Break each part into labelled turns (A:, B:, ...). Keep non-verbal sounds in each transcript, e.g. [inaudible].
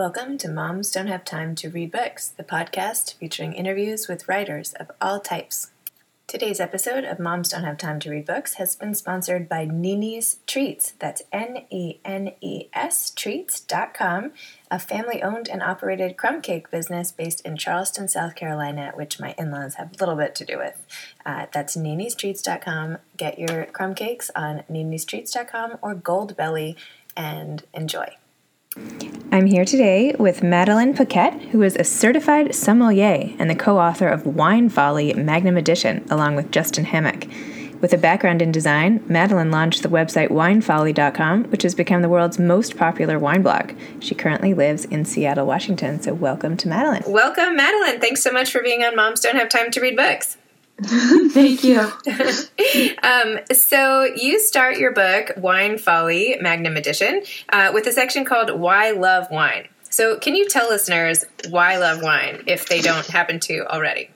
A: Welcome to Moms Don't Have Time to Read Books, the podcast featuring interviews with writers of all types. Today's episode of Moms Don't Have Time to Read Books has been sponsored by Nene's Treats. That's N E N E S Treats.com, a family owned and operated crumb cake business based in Charleston, South Carolina, which my in laws have a little bit to do with. Uh, that's Nene's Treats.com. Get your crumb cakes on Nene's Treats.com or Goldbelly and enjoy. I'm here today with Madeline Puckette, who is a certified sommelier and the co author of Wine Folly Magnum Edition, along with Justin Hammack. With a background in design, Madeline launched the website winefolly.com, which has become the world's most popular wine blog. She currently lives in Seattle, Washington. So, welcome to Madeline. Welcome, Madeline. Thanks so much for being on Moms Don't Have Time to Read Books. [laughs]
B: Thank you. [laughs]
A: um, so you start your book, Wine Folly, Magnum Edition, uh, with a section called Why Love Wine. So can you tell listeners why love wine if they don't happen to already?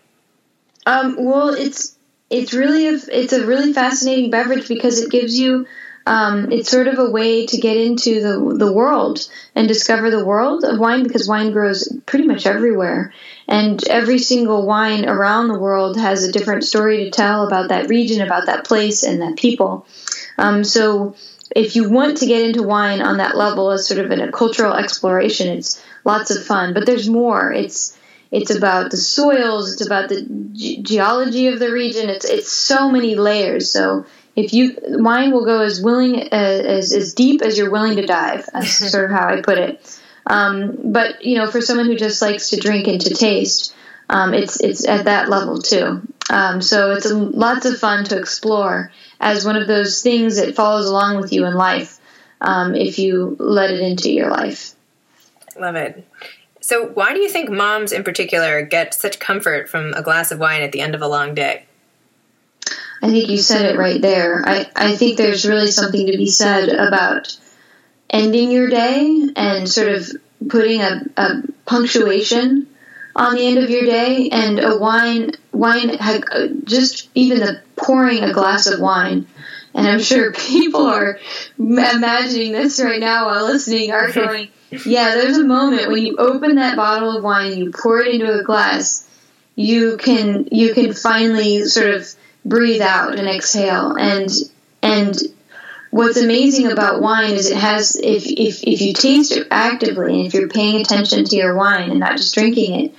B: Um, well, it's it's really a, it's a really fascinating beverage because it gives you um, it's sort of a way to get into the the world and discover the world of wine because wine grows pretty much everywhere, and every single wine around the world has a different story to tell about that region, about that place, and that people. Um, so, if you want to get into wine on that level as sort of a cultural exploration, it's lots of fun. But there's more. It's it's about the soils. It's about the ge- geology of the region. It's it's so many layers. So if you wine will go as willing as as deep as you're willing to dive. That's [laughs] sort of how I put it. Um, but you know, for someone who just likes to drink and to taste, um, it's it's at that level too. Um, so it's a, lots of fun to explore as one of those things that follows along with you in life um, if you let it into your life.
A: Love it. So, why do you think moms in particular get such comfort from a glass of wine at the end of a long day?
B: I think you said it right there. I, I think there's really something to be said about ending your day and sort of putting a, a punctuation on the end of your day and a wine wine just even the pouring a glass of wine and i'm sure [laughs] people are imagining this right now while listening are [laughs] going yeah there's a moment when you open that bottle of wine you pour it into a glass you can you can finally sort of breathe out and exhale. And and what's amazing about wine is it has if, if if you taste it actively and if you're paying attention to your wine and not just drinking it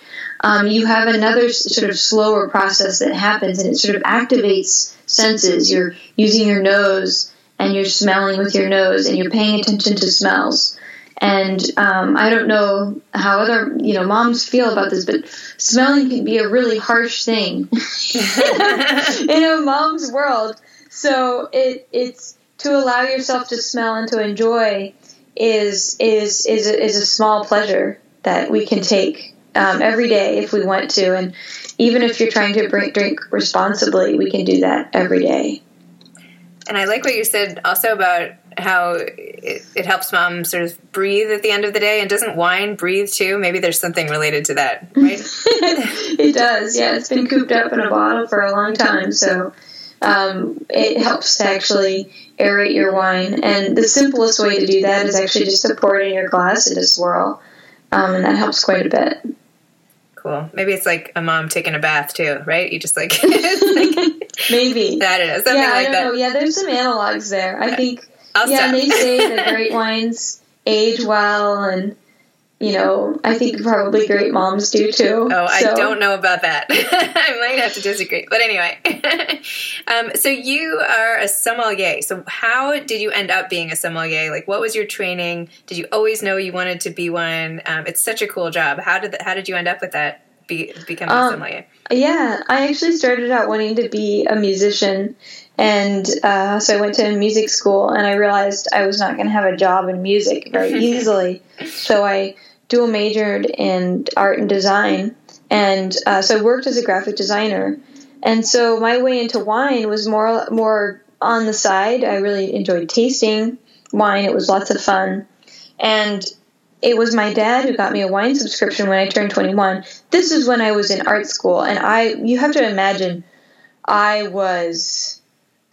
B: um, you have another sort of slower process that happens and it sort of activates senses. You're using your nose and you're smelling with your nose and you're paying attention to smells and um, I don't know how other you know moms feel about this, but smelling can be a really harsh thing [laughs] [laughs] in a mom's world. So it it's to allow yourself to smell and to enjoy is is is a, is a small pleasure that we can take um, every day if we want to, and even if you're trying to drink, drink responsibly, we can do that every day.
A: And I like what you said also about how it, it, helps mom sort of breathe at the end of the day. And doesn't wine breathe too? Maybe there's something related to that, right? [laughs]
B: it does. Yeah, it's been cooped up in a bottle for a long time, so um, it helps to actually aerate your wine. And the simplest way to do that is actually just to pour it in your glass and to swirl, um, and that helps quite a bit.
A: Cool. Maybe it's like a mom taking a bath too, right? You just like, [laughs] like [laughs]
B: maybe
A: that is something
B: yeah,
A: like
B: I don't
A: that.
B: Know. Yeah, there's some analogs there. I think I'll yeah, they say [laughs] that great wines age well, and you know, I think probably great moms do too.
A: Oh, I don't know about that. [laughs] I might have to disagree. But anyway, [laughs] um, so you are a sommelier. So how did you end up being a sommelier? Like, what was your training? Did you always know you wanted to be one? Um, it's such a cool job. How did how did you end up with that? Be, becoming um, a sommelier.
B: Yeah, I actually started out wanting to be a musician and uh, so I went to music school, and I realized I was not going to have a job in music very [laughs] easily. so I dual majored in art and design, and uh, so I worked as a graphic designer. And so my way into wine was more more on the side. I really enjoyed tasting wine; it was lots of fun, and it was my dad who got me a wine subscription when I turned 21. This is when I was in art school, and I you have to imagine I was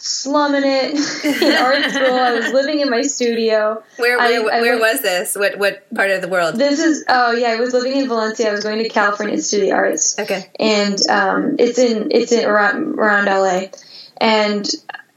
B: slumming it [laughs] in art school. I was living in my studio.
A: Where
B: I-
A: where,
B: I
A: where
B: went-
A: was this? What what part of the world?
B: This is oh yeah, I was living in Valencia. I was going to California Institute of the Arts,
A: Okay.
B: and um, it's in it's in around around LA, and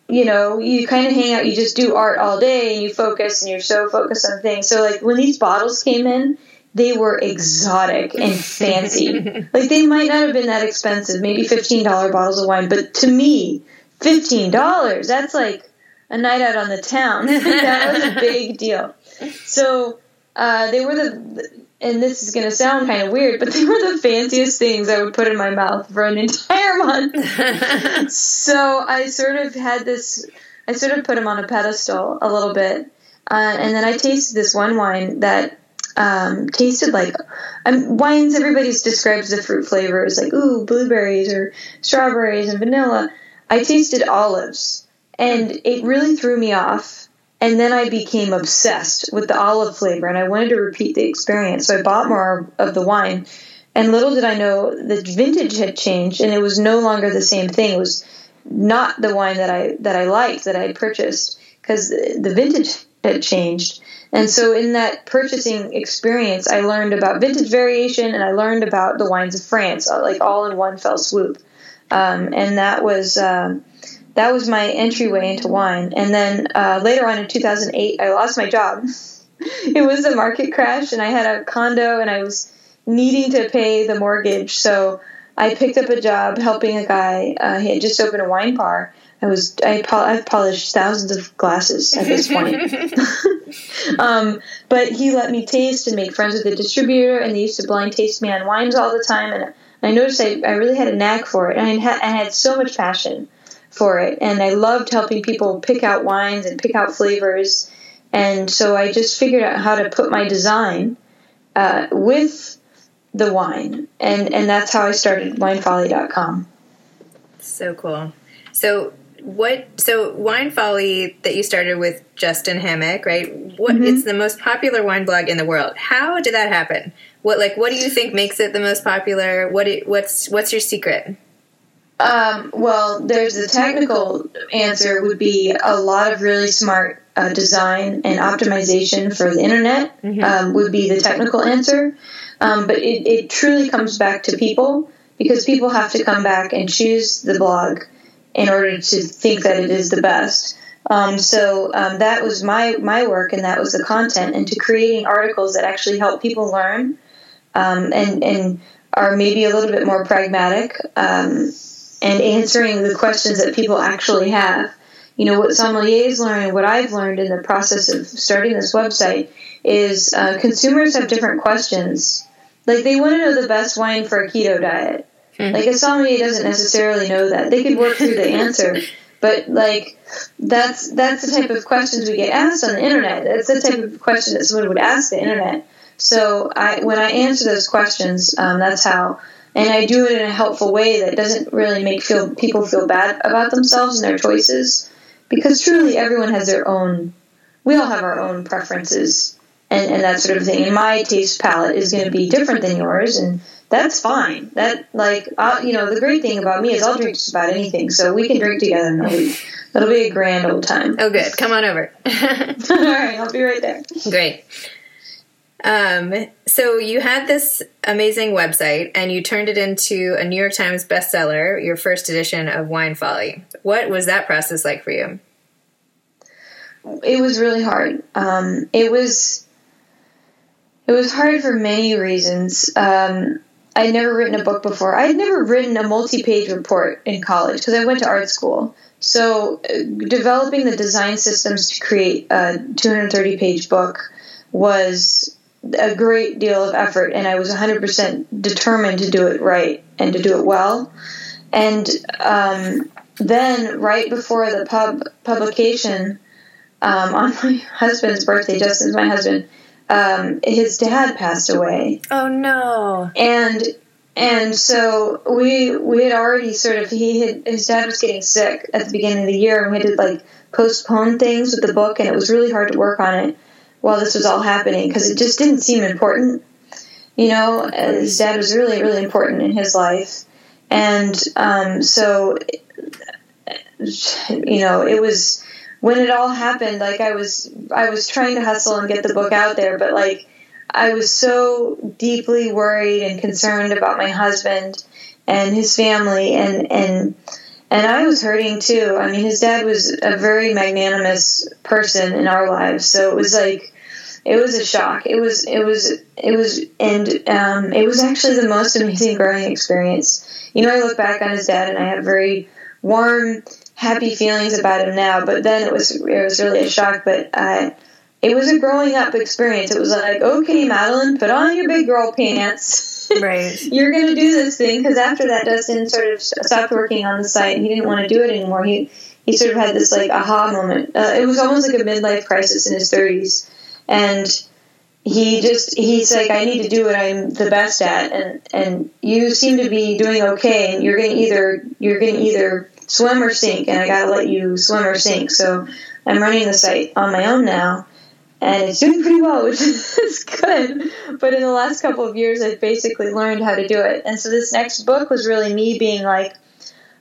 B: you know you kind of hang out. You just do art all day, and you focus, and you're so focused on things. So like when these bottles came in, they were exotic and fancy. [laughs] like they might not have been that expensive, maybe fifteen dollar bottles of wine, but to me, fifteen dollars that's like a night out on the town. [laughs] that was a [laughs] big deal. So uh, they were the, and this is going to sound kind of weird, but [laughs] they were the fanciest things I would put in my mouth for an entire month. so I sort of had this, I sort of put them on a pedestal a little bit. Uh, and then I tasted this one wine that um, tasted like um, wines. Everybody describes the fruit flavors like ooh blueberries or strawberries and vanilla. I tasted olives, and it really threw me off. And then I became obsessed with the olive flavor, and I wanted to repeat the experience. So I bought more of the wine, and little did I know the vintage had changed, and it was no longer the same thing. It was not the wine that I that I liked that I had purchased because the vintage had changed. And so in that purchasing experience, I learned about vintage variation and I learned about the wines of France, like all in one fell swoop. Um, and that was um, that was my entryway into wine. And then uh, later on in 2008, I lost my job. [laughs] it was a market crash, and I had a condo, and I was needing to pay the mortgage. So I picked up a job helping a guy. Uh, he had just opened a wine bar. I was I pol- I've polished thousands of glasses at this point. [laughs] um, but he let me taste and make friends with the distributor, and they used to blind taste me on wines all the time. And I noticed I, I really had a knack for it, and I had, I had so much passion for it, and I loved helping people pick out wines and pick out flavors. And so I just figured out how to put my design uh, with the wine, and and that's how I started winefolly.com.
A: So cool. So what? So wine folly that you started with Justin Hammack, right? What? It's the most popular wine blog in the world. How did that happen? What like what do you think makes it the most popular? What? It, what's what's your secret?
B: Um, well, there's the technical answer would be a lot of really smart uh, design and optimization for the internet um, would be the technical answer. Um, but it, it truly comes back to people because people have to come back and choose the blog in order to think that it is the best. Um, so um, that was my my work, and that was the content, and to creating articles that actually help people learn, um, and and are maybe a little bit more pragmatic, um, and answering the questions that people actually have. You know what sommeliers learn, what I've learned in the process of starting this website is uh, consumers have different questions. Like they want to know the best wine for a keto diet. Like a sommelier doesn't necessarily know that. They could work through the answer, but like that's that's the type of questions we get asked on the internet. That's the type of question that someone would ask the internet. So I when I answer those questions, um, that's how, and I do it in a helpful way that doesn't really make feel people feel bad about themselves and their choices, because truly everyone has their own. We all have our own preferences and, and that sort of thing. And my taste palette is going to be different than yours, and that's fine. That like i you know the great thing about me is I'll drink just about anything, so we can drink together and it'll be, it'll be a grand old time.
A: Oh, good. Come on over. [laughs] [laughs]
B: All right, I'll be right there.
A: Great. Um, so you had this amazing website and you turned it into a New York Times bestseller, your first edition of Wine Folly. What was that process like for you?
B: It was really hard. Um, it was it was hard for many reasons. Um, I'd never written a book before. I'd never written a multi-page report in college because I went to art school. So uh, developing the design systems to create a 230-page book was a great deal of effort, and I was 100% determined to do it right and to do it well. And um, then, right before the pub publication, um, on my [laughs] husband's birthday, Justin's my husband, um, his dad passed away,
A: Oh no.
B: and and so we we had already sort of he had his dad was getting sick at the beginning of the year, and we had to like postpone things with the book, and it was really hard to work on it while this was all happening because it just didn't seem important. You know, his dad was really really important in his life, and um, so you know, it was when it all happened. Like I was, I was trying to hustle and get the book out there, but like I was so deeply worried and concerned about my husband and his family, and and and I was hurting too. I mean, his dad was a very magnanimous person in our lives, so it was like it was a shock. It was it was it was and um, it was actually the most amazing growing experience. You know, I look back on his dad and I have very warm, happy feelings about him now. But then it was it was really a shock. But uh, it was a growing up experience. It was like, okay, Madeline, put on your big girl pants. [laughs]
A: Right.
B: You're going to do this thing because after that, Justin sort of stopped working on the site and he didn't want to do it anymore. He he sort of had this like aha moment. Uh, it was almost like a midlife crisis in his 30s and he just he's like i need to do what i'm the best at and and you seem to be doing okay and you're gonna either you're gonna either swim or sink and i gotta let you swim or sink. So i'm running the site on my own now and it's doing pretty well [laughs] which is good. But in the last couple of years i've basically learned how to do it. And so this next book was really me being like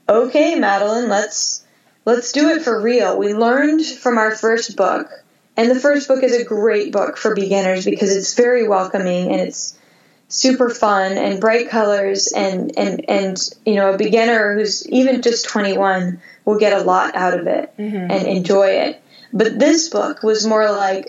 B: okay madeline let's let's do it for real. We learned from our first book and the first book is a great book for beginners because it's very welcoming and it's super fun and bright colors and and and you know a beginner who's even just 21 will get a lot out of it mm-hmm. and enjoy it. But this book was more like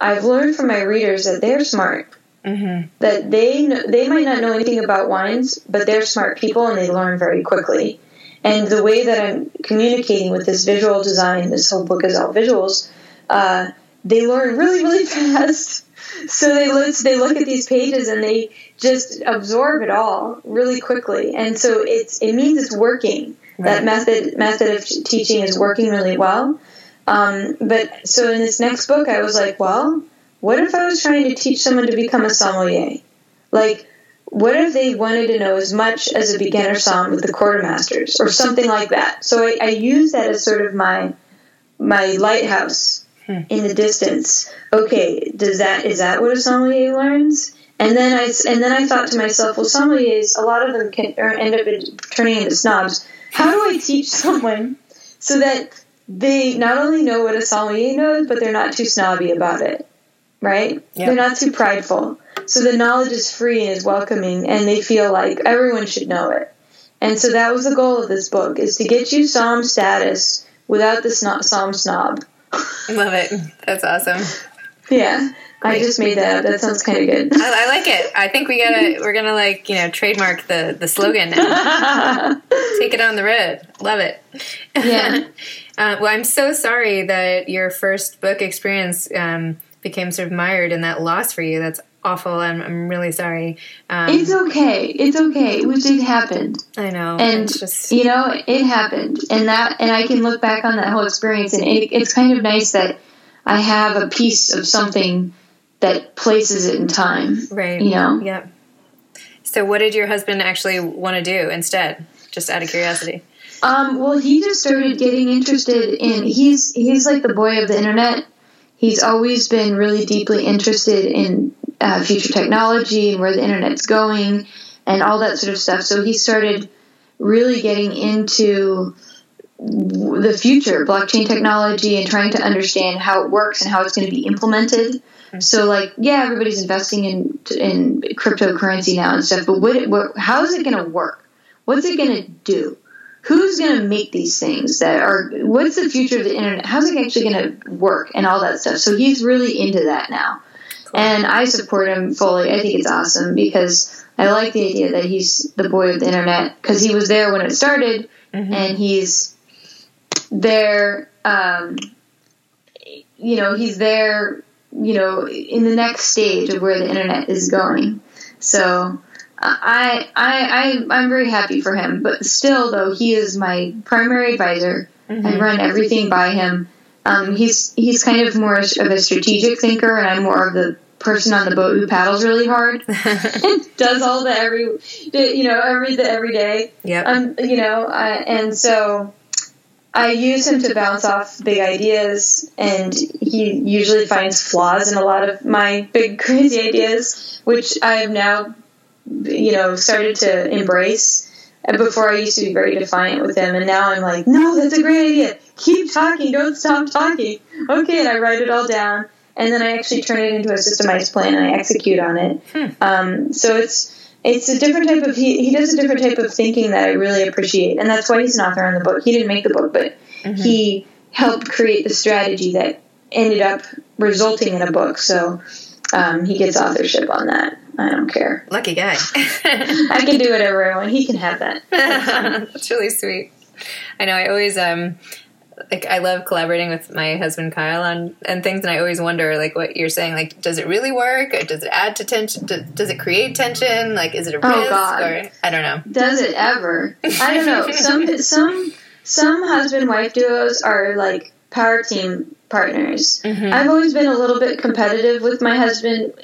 B: I've learned from my readers that they're smart. Mm-hmm. That they they might not know anything about wines, but they're smart people and they learn very quickly. And the way that I'm communicating with this visual design, this whole book is all visuals. Uh, they learn really, really [laughs] fast. So they look, they look at these pages and they just absorb it all really quickly. And so it's, it means it's working. Right. That method, method of teaching is working really well. Um, but so in this next book, I was like, well, what if I was trying to teach someone to become a sommelier? Like, what if they wanted to know as much as a beginner som with the Court of Masters or something like that? So I, I use that as sort of my my lighthouse Hmm. in the distance. Okay, does that is that what a sommelier learns? And then I and then I thought to myself, well, sommeliers, a lot of them can end up in, turning into snobs. How do I teach [laughs] someone so that they not only know what a sommelier knows, but they're not too snobby about it, right? Yep. They're not too prideful. So the knowledge is free and is welcoming, and they feel like everyone should know it. And so that was the goal of this book: is to get you som status without the snob, som snob.
A: Love it. That's awesome.
B: Yeah. I just made that up. That sounds kind of good.
A: I, I, like it. I think we gotta we're gonna like you know trademark the the slogan now. [laughs] Take it on the road. Love it.
B: Yeah. [laughs]
A: uh, well, I'm so sorry that your first book experience um, became sort of mired in that loss for you. That's awful. I'm I'm really sorry.
B: Um, it's okay. It's okay. It was it happened.
A: I know.
B: And just you know it happened, and that and I can look back on that whole experience, and it, it's kind of nice that I have a piece of something that places it in time.
A: Right.
B: You know.
A: Yep. So, what did your husband actually want to do instead? Just out of curiosity.
B: Um, well, he just started getting interested in. He's he's like the boy of the internet. He's always been really deeply interested in uh, future technology and where the internet's going and all that sort of stuff. So he started really getting into the future, blockchain technology, and trying to understand how it works and how it's going to be implemented. So, like, yeah, everybody's investing in in cryptocurrency now and stuff, but what, what how is it going to work? What's it going to do? Who's going to make these things that are? What's the future of the internet? How's it actually going to work and all that stuff? So he's really into that now and I support him fully. I think it's awesome because I like the idea that he's the boy of the internet because he was there when it started, mm-hmm. and he's there. Um, you know, he's there. You know, in the next stage of where the internet is going. So. I, I, I, I'm very happy for him, but still, though, he is my primary advisor. Mm-hmm. I run everything by him. Um, he's he's kind of more of a strategic thinker, and I'm more of the person on the boat who paddles really hard and [laughs] [laughs] does all the every you know every the every day
A: yeah
B: um you know uh, and so I use him to bounce off big ideas, and he usually finds flaws in a lot of my big [laughs] crazy ideas, which I have now, you know, started to embrace. And before I used to be very defiant with him, and now I'm like, no, that's a great idea. Keep talking, don't stop talking. Okay, and I write it all down, and then I actually turn it into a systemized plan and I execute on it.
A: Hmm.
B: Um, so it's it's a different type of he, he does a different type of thinking that I really appreciate, and that's why he's an author on the book. He didn't make the book, but he helped create the strategy that ended up resulting in a book. So um, he gets authorship on that. I don't care.
A: Lucky guy. [laughs]
B: I can do whatever I want. He can have that. [laughs]
A: That's really sweet. I know. I always um like I love collaborating with my husband Kyle on and things, and I always wonder like what you're saying. Like, does it really work? Or does it add to tension? Does, does it create tension? Like, is it a risk?
B: Oh, God.
A: Or I don't know.
B: Does it ever? I don't know. [laughs] Some some some husband wife duos are like power team partners.
A: Mhm.
B: I've always been a little bit competitive with my husband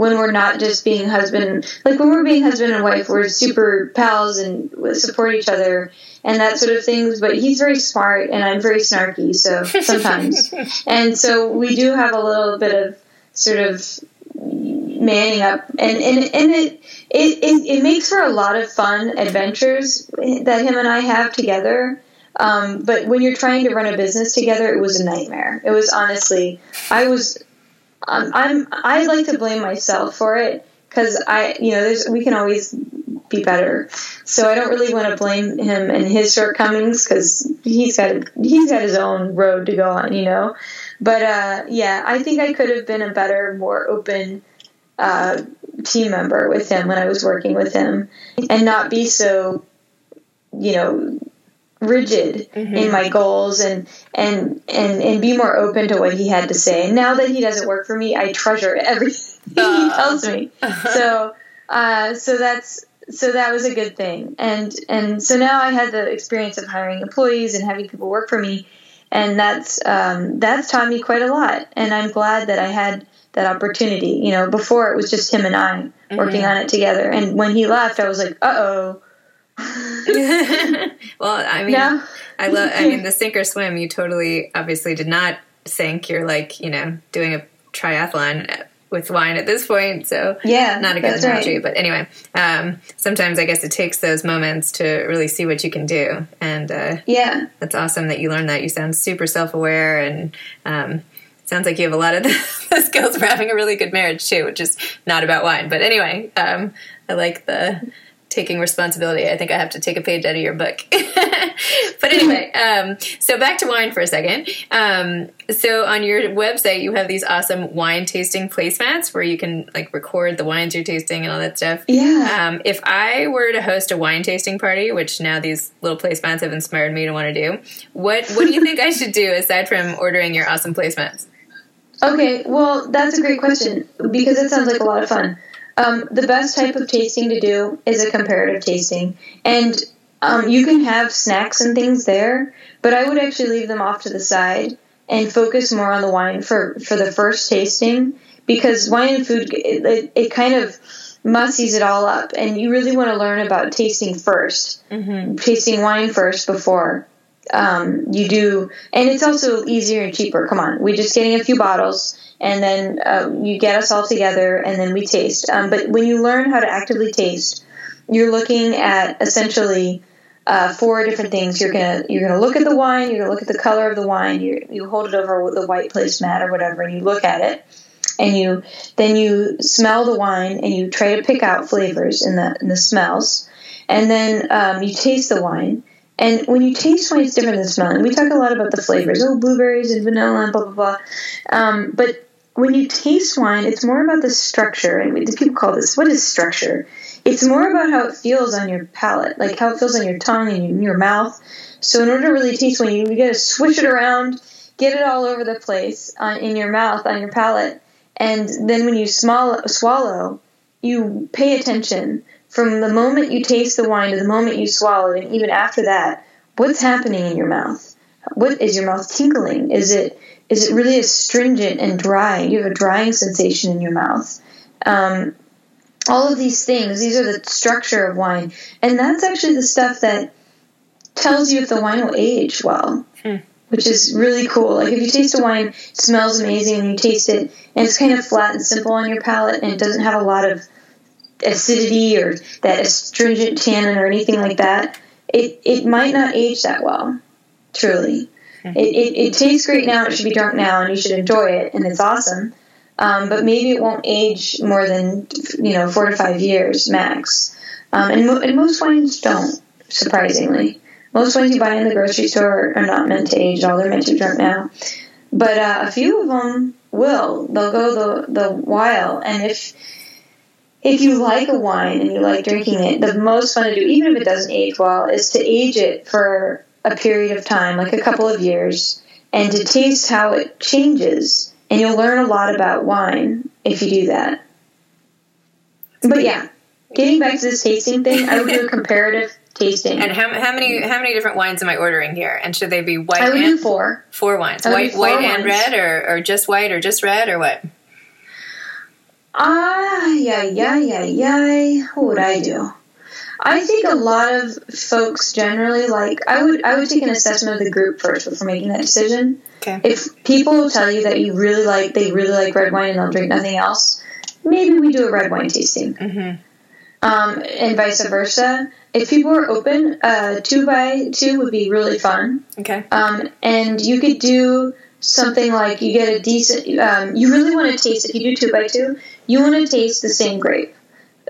B: when we're not just being husband like when we're being husband and wife we're super pals and support each other and that sort of things but he's very smart and i'm very snarky so [laughs] sometimes. And so we do have a little bit of sort of manning up and and, and it, it it it makes for a lot of fun adventures that him and i have together. Um, but when you're trying to run a business together it was a nightmare. It was honestly i was um, I'm I like to blame myself for it because I you know there's we can always be better. So I don't really want to blame him and his shortcomings because he's got he's got his own road to go on, you know. But uh, yeah, I think I could have been a better, more open uh, team member with him when I was working with him, and not be so you know rigid in my goals and and and and be more open to what he had to say. And now that he doesn't work for me, I treasure everything [laughs] he tells me. [laughs] So uh, so that's so that was a good thing. And and so now I had the experience of hiring employees and having people work for me, and that's um, that's taught me quite a lot. And I'm glad that I had that opportunity. You know, before it was just him and I working on it together. And when he left, I was like, uh oh. [laughs]
A: well, I mean,
B: Yeah.
A: I love. I mean, [laughs] the sink or swim. You totally, obviously, did not sink. You're like, you know, doing a triathlon with wine at this point. So
B: Yeah,
A: not a good analogy,
B: right.
A: but anyway, um, sometimes I guess it takes those moments to really see what you can do, and uh,
B: Yeah.
A: that's awesome that you learned that. You sound super self aware, and um, sounds like you have a lot of [laughs] the, the skills for having a really good marriage too, which is not about wine. But anyway, um, I like the taking responsibility. I think I have to take a page out of your book. [laughs] but anyway, [laughs] um, so back to wine for a second. Um, so on your website, you have these awesome wine tasting placemats where you can like record the wines you're tasting and all that stuff.
B: Yeah.
A: Um, if I were to host a wine tasting party, which now these little placemats have inspired me to want to do, what what do you think I should do aside from ordering your awesome placemats?
B: Okay, well, that's a great question because it sounds like a lot of fun. Um, the best type of tasting to do is a comparative tasting, and um, you can have snacks and things there, but I would actually leave them off to the side and focus more on the wine for, for the first tasting because wine and food it, it, it kind of mussies it all up, and you really want to learn about tasting 1st
A: Mm-hmm.
B: tasting wine first before um, you do, and it's also easier and cheaper. Come on, we're just getting a few bottles, and then uh, you get us all together, and then we taste. Um, but when you learn how to actively taste, you're looking at essentially uh, four different things. You're gonna you're gonna look at the wine. You're gonna look at the color of the wine. You you hold it over the white placemat or whatever, and you look at it, and you then you smell the wine, and you try to pick out flavors in the in the smells, and then um, you taste the wine. And when you taste wine, it's different than smelling. We talk a lot about the flavors, oh, blueberries and vanilla and blah blah blah. Um, but when you taste wine, it's more about the structure. And we, people call this what is structure? It's more about how it feels on your palate, like how it feels on your tongue and your mouth. So in order to really taste wine, you, you got to swish it around, get it all over the place on, in your mouth, on your palate, and then when you small, swallow, you pay attention from the moment you taste the wine to the moment you swallow it, and even after that, what's happening in your mouth? What is your mouth tingling? Is it is it really astringent and dry? You have a drying sensation in your mouth. Um, all of these things, these are the structure of wine, and that's actually the stuff that tells you if the wine will age well.
A: Hmm.
B: Which is really cool. Like if you taste a wine, it smells amazing, and you taste it, and it's kind of flat and simple on your palate, and it doesn't have a lot of acidity or that astringent tannin or anything like that, it, it might not age that well, truly. It, it, it tastes great now, it should be drunk now, and you should enjoy it, and it's awesome. Um, but maybe it won't age more than, you know, four to five years max. Um, and, mo- and most wines don't, surprisingly. Most wines you buy in the grocery store are not meant to age at all, they're meant to be drunk now. But uh, a few of them will. They'll go the, the while, and if if you like a wine and you like drinking it, the most fun to do, even if it doesn't age well, is to age it for a period of time, like a couple of years, and to taste how it changes. And you'll learn a lot about wine if you do that. But yeah, getting back to this tasting thing, I would do a comparative tasting.
A: And how, how many how many different wines am I ordering here? And should they be white?
B: I would
A: and
B: do four.
A: four wines, white,
B: four
A: white and red, or, or just white, or just red, or what?
B: Ah, yeah, yeah, yeah, yeah. What would I do? I think a lot of folks generally like. I would I would take an assessment of the group first before making that decision.
A: Okay.
B: If people tell you that you really like they really like red wine and they'll drink nothing else, maybe we do a red wine tasting.
A: Mm-hmm.
B: Um, and vice versa. If people are open, uh, two by two would be really fun.
A: Okay.
B: Um, and you could do something like you get a decent. Um, you really want to taste if you do two by two. You want to taste the same grape.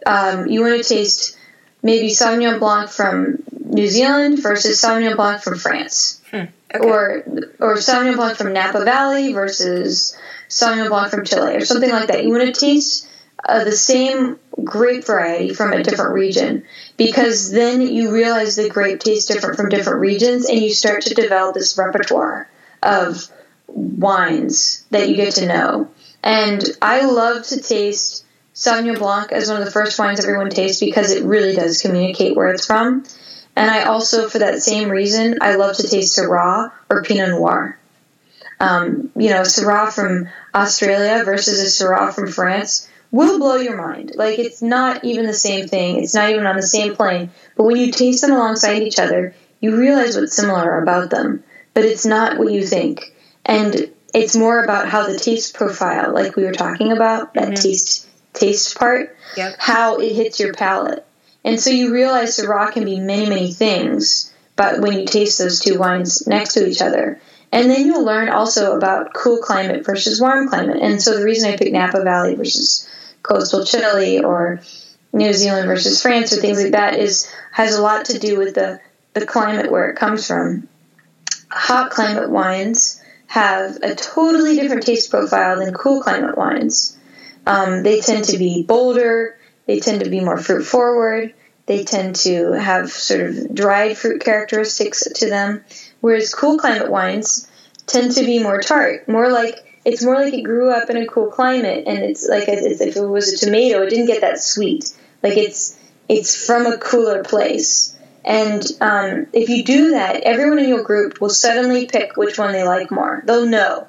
B: Um, you want to taste maybe Sauvignon Blanc from New Zealand versus Sauvignon Blanc from France,
A: Okay.
B: or or Sauvignon Blanc from Napa Valley versus Sauvignon Blanc from Chile, or something like that. You want to taste uh, the same grape variety from a different region because then you realize the grape tastes different from different regions and you start to develop this repertoire of wines that you get to know. And I love to taste Sauvignon Blanc as one of the first wines everyone tastes because it really does communicate where it's from. And I also, for that same reason, I love to taste Syrah or Pinot Noir. Um, you know, Syrah from Australia versus a Syrah from France will blow your mind. Like it's not even the same thing. It's not even on the same plane. But when you taste them alongside each other, you realize what's similar about them. But it's not what you think. And it's more about how the taste profile, like we were talking about, that mm-hmm. taste taste part,
A: Yep.
B: how it hits your palate. And so you realize Syrah can be many, many things, but when you taste those two wines next to each other. And then you'll learn also about cool climate versus warm climate. And so the reason I picked Napa Valley versus coastal Chile or New Zealand versus France or things like that is has a lot to do with the, the climate where it comes from. Hot climate wines have a totally different taste profile than cool climate wines. Um, they tend to be bolder, they tend to be more fruit forward, they tend to have sort of dried fruit characteristics to them, whereas cool climate wines tend to be more tart, more like it's more like it grew up in a cool climate, and it's like as if it was a tomato. It didn't get that sweet. Like it's it's from a cooler place. And um, if you do that, everyone in your group will suddenly pick which one they like more. They'll know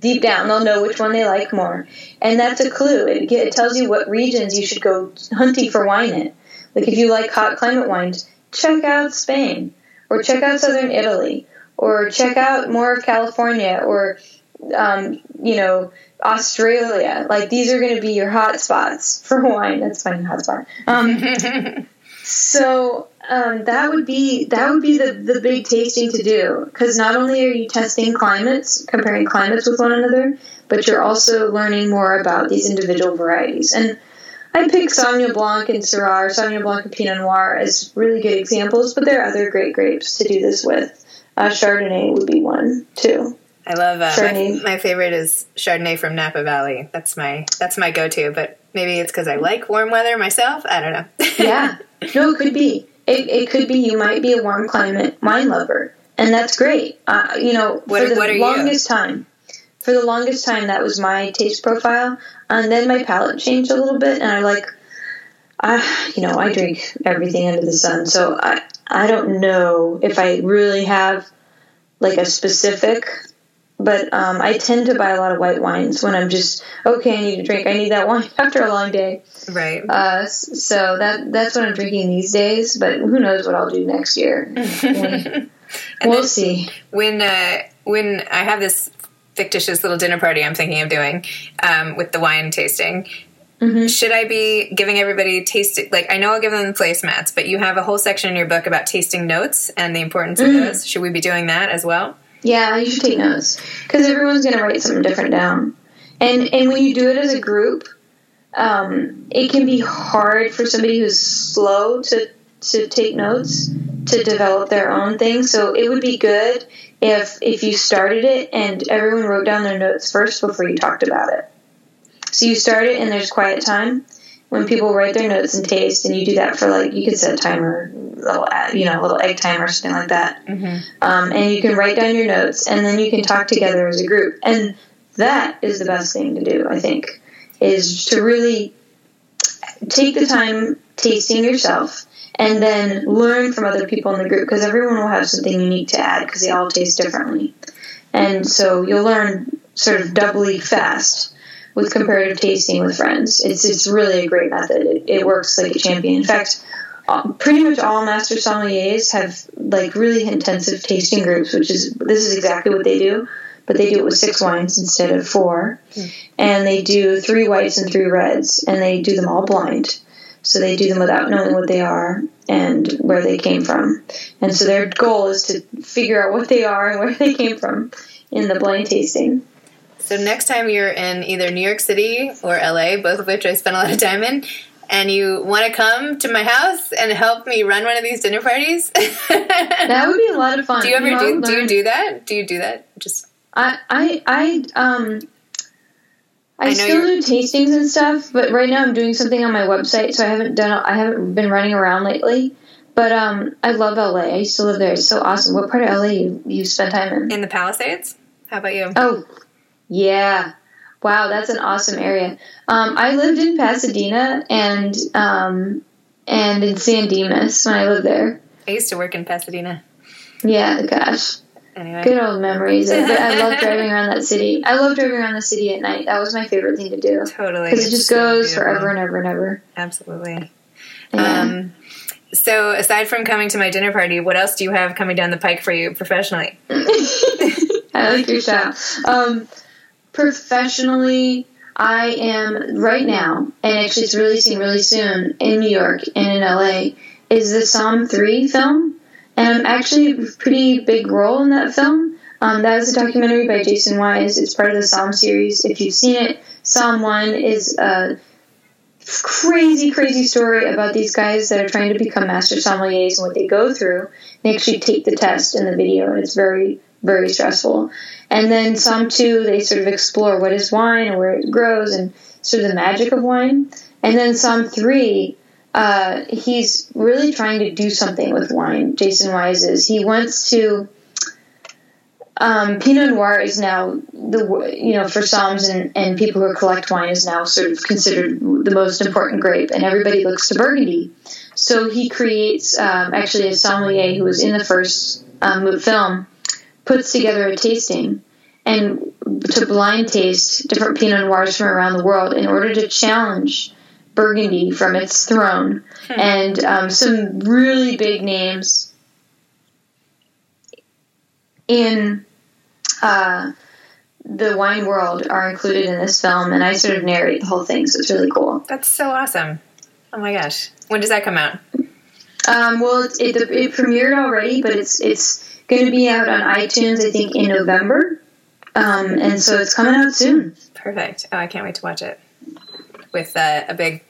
B: deep down. They'll know which one they like more, and that's a clue. It, it tells you what regions you should go hunting for wine in. Like if you like hot climate wines, check out Spain, or check out southern Italy, or check out more of California, or um, you know Australia. Like these are going to be your hot spots for [laughs] wine. That's funny, hot spot. Um, [laughs] so um, that would be that would be the, the big tasting to do because not only are you testing climates, comparing climates with one another, but you're also learning more about these individual varieties. And I pick Sauvignon Blanc and Syrah, Sauvignon Blanc and Pinot Noir as really good examples, but there are other great grapes to do this with. Uh, Chardonnay would be one too.
A: I love uh, my,
B: Chardonnay.
A: my favorite is Chardonnay from Napa Valley. That's my that's my go to. But maybe it's because I like warm weather myself. I don't know. [laughs]
B: Yeah, no, it could be. It, it could be you might be a warm climate wine lover, and that's great. Uh, you know,
A: What-
B: for the
A: what are you?
B: longest time, for the longest time, that was my taste profile, and then my palate changed a little bit, and I like, I you know, I drink everything under the sun, so I I don't know if I really have like a specific. But um, I tend to buy a lot of white wines when I'm just okay. I need to drink. I need that [laughs] wine after a long day.
A: right.
B: Uh, so that that's what I'm drinking these days. But who knows what I'll do next year? [laughs] We'll see.
A: when uh, when I have this fictitious little dinner party I'm thinking of doing um, with the wine tasting, Mm-hmm. Should I be giving everybody tasting? Like, I know I'll give them the placemats, but you have a whole section in your book about tasting notes and the importance mm-hmm. of those. Should we be doing that as well?
B: Yeah, you should take notes because everyone's going to write something different down. And and when you do it as a group, um, it can be hard for somebody who's slow to to take notes to develop their own thing. So it would be good if if you started it and everyone wrote down their notes first before you talked about it. So you start it and there's quiet time when people write their notes and taste, and you do that for like you could set a timer, little you know, a little egg timer or something like that, mm-hmm. um, and you can write down your notes, and then you can talk together as a group, and that is the best thing to do. I think is to really take the time tasting yourself and then learn from other people in the group because everyone will have something unique to add because they all taste differently. And so you'll learn sort of doubly fast with comparative tasting with friends. It's it's really a great method. It, it works like a champion. In fact, pretty much all master sommeliers have like really intensive tasting groups, which is this is exactly what they do but they do it with six wines instead of four. Mm. And they do three whites and three reds, and they do them all blind. So they do them without knowing what they are and where they came from. And so their goal is to figure out what they are and where they came from in the blind tasting.
A: So next time you're in either New York City or LA, both of which I spent a lot of time in, and you want to come to my house and help me run one of these dinner parties, [laughs]
B: that would be a lot of fun.
A: Do you ever you know, do? Do you do that? Do you do that? Just
B: I I I um I, I still do tastings and stuff, but right now I'm doing something on my website, so I haven't done I haven't been running around lately. But um, I love LA. I used to live there. It's so awesome. What part of LA you you spend time in?
A: In the Palisades. How about you?
B: Oh, yeah. Wow, that's an awesome area. Um, I lived in Pasadena and um, and in San Dimas when I lived there.
A: I used to work in Pasadena.
B: Yeah, gosh. Anyway. Good old memories. I love [laughs] driving around that city. I love driving around the city at night. That was my favorite thing to do.
A: Totally.
B: Because it just goes forever and ever and ever.
A: Absolutely. Yeah. Um, so, aside from coming to my dinner party, what else do you have coming down the pike for you professionally? [laughs]
B: I like your show. Um, professionally, I am right now, and actually it's releasing really soon in New York and in LA, is the Somm 3 film and I'm actually a pretty big role in that film. Um, that is a documentary by Jason Wise. It's part of the Somm series. If you've seen it, Somm 1 is a crazy, crazy story about these guys that are trying to become master sommeliers and what they go through. They actually take the test in the video, and it's very, very stressful. And then Somm 2, they sort of explore what is wine and where it grows and sort of the magic of wine. And then Somm 3, uh, he's really trying to do something with wine. Jason Wise is. He wants to. Um, Pinot Noir is now the you know for somms and, and people who collect wine is now sort of considered the most important grape, and everybody looks to Burgundy. So he creates um, actually a sommelier who was in the first um, film puts together a tasting and to blind taste different Pinot Noirs from around the world in order to challenge Burgundy from its throne, hmm. and um, some really big names in uh, the wine world are included in this film, and I sort of narrate the whole thing, so it's really cool.
A: That's so awesome! Oh my gosh, when does that come out?
B: Um, well, it, it, it, premiered already, but it's it's going to be out on iTunes, I think, in November, um, and so it's coming out soon.
A: Perfect! Oh, I can't wait to watch it with uh, a big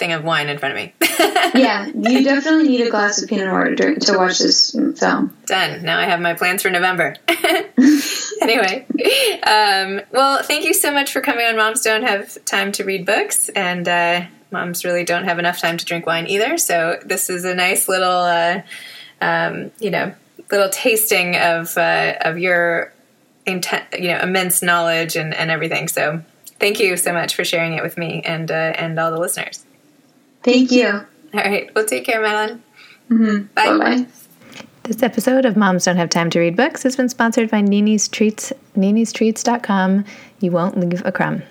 A: thing of wine in front of me. [laughs]
B: yeah, you definitely need a glass of Pinot Noir to, to watch this film.
A: Done. Now I have my plans for November. [laughs] [laughs] anyway, um, well, thank you so much for coming on. Moms don't have time to read books, and uh, moms really don't have enough time to drink wine either. So this is a nice little, uh, um, you know, little tasting of uh, of your, inten- you know, immense knowledge and, and everything. So thank you so much for sharing it with me and uh, and all the listeners.
B: Thank you.
A: All right. Well, take care, Madeline.
B: Mm-hmm. Bye. Bye.
A: This episode of Moms Don't Have Time to Read Books has been sponsored by Nene's Treats, nenestreats.com. You won't leave a crumb.